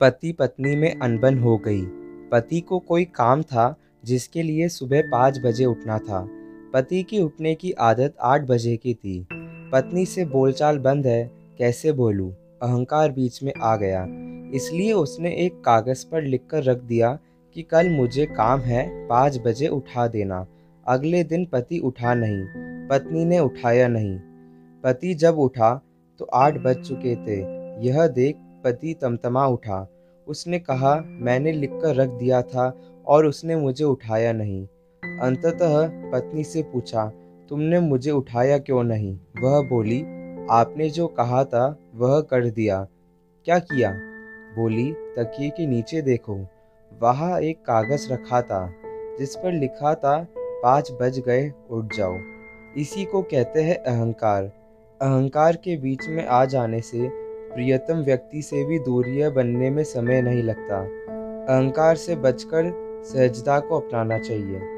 पति पत्नी में अनबन हो गई। पति को कोई काम था, जिसके लिए सुबह पाँच बजे उठना था। पति की उठने की आदत आठ बजे की थी। पत्नी से बोलचाल बंद है, कैसे बोलूँ? अहंकार बीच में आ गया। इसलिए उसने एक कागज़ पर लिखकर रख दिया कि कल मुझे काम है, पाँच बजे उठा देना। अगले दिन पति उठा नहीं। पत्नी ने उठाया नहीं। पति जब उठा तो आठ बज चुके थे। यह देख पति तमतमा उठा। उसने कहा, मैंने लिखकर रख दिया था और उसने मुझे उठाया नहीं। अंततः पत्नी से पूछा, तुमने मुझे उठाया क्यों नहीं? वह बोली, आपने जो कहा था, वह कर दिया। क्या किया? बोली, तकिए के नीचे देखो। वहाँ एक कागज़ रखा था, जिस पर लिखा था, पाँच बज गए, उठ जाओ। इसी को कहते हैं अहंकार। अहंकार के बीच में आ जाने से प्रियतम व्यक्ति से भी दूरियाँ बनने में समय नहीं लगता। अहंकार से बचकर सहजता को अपनाना चाहिए।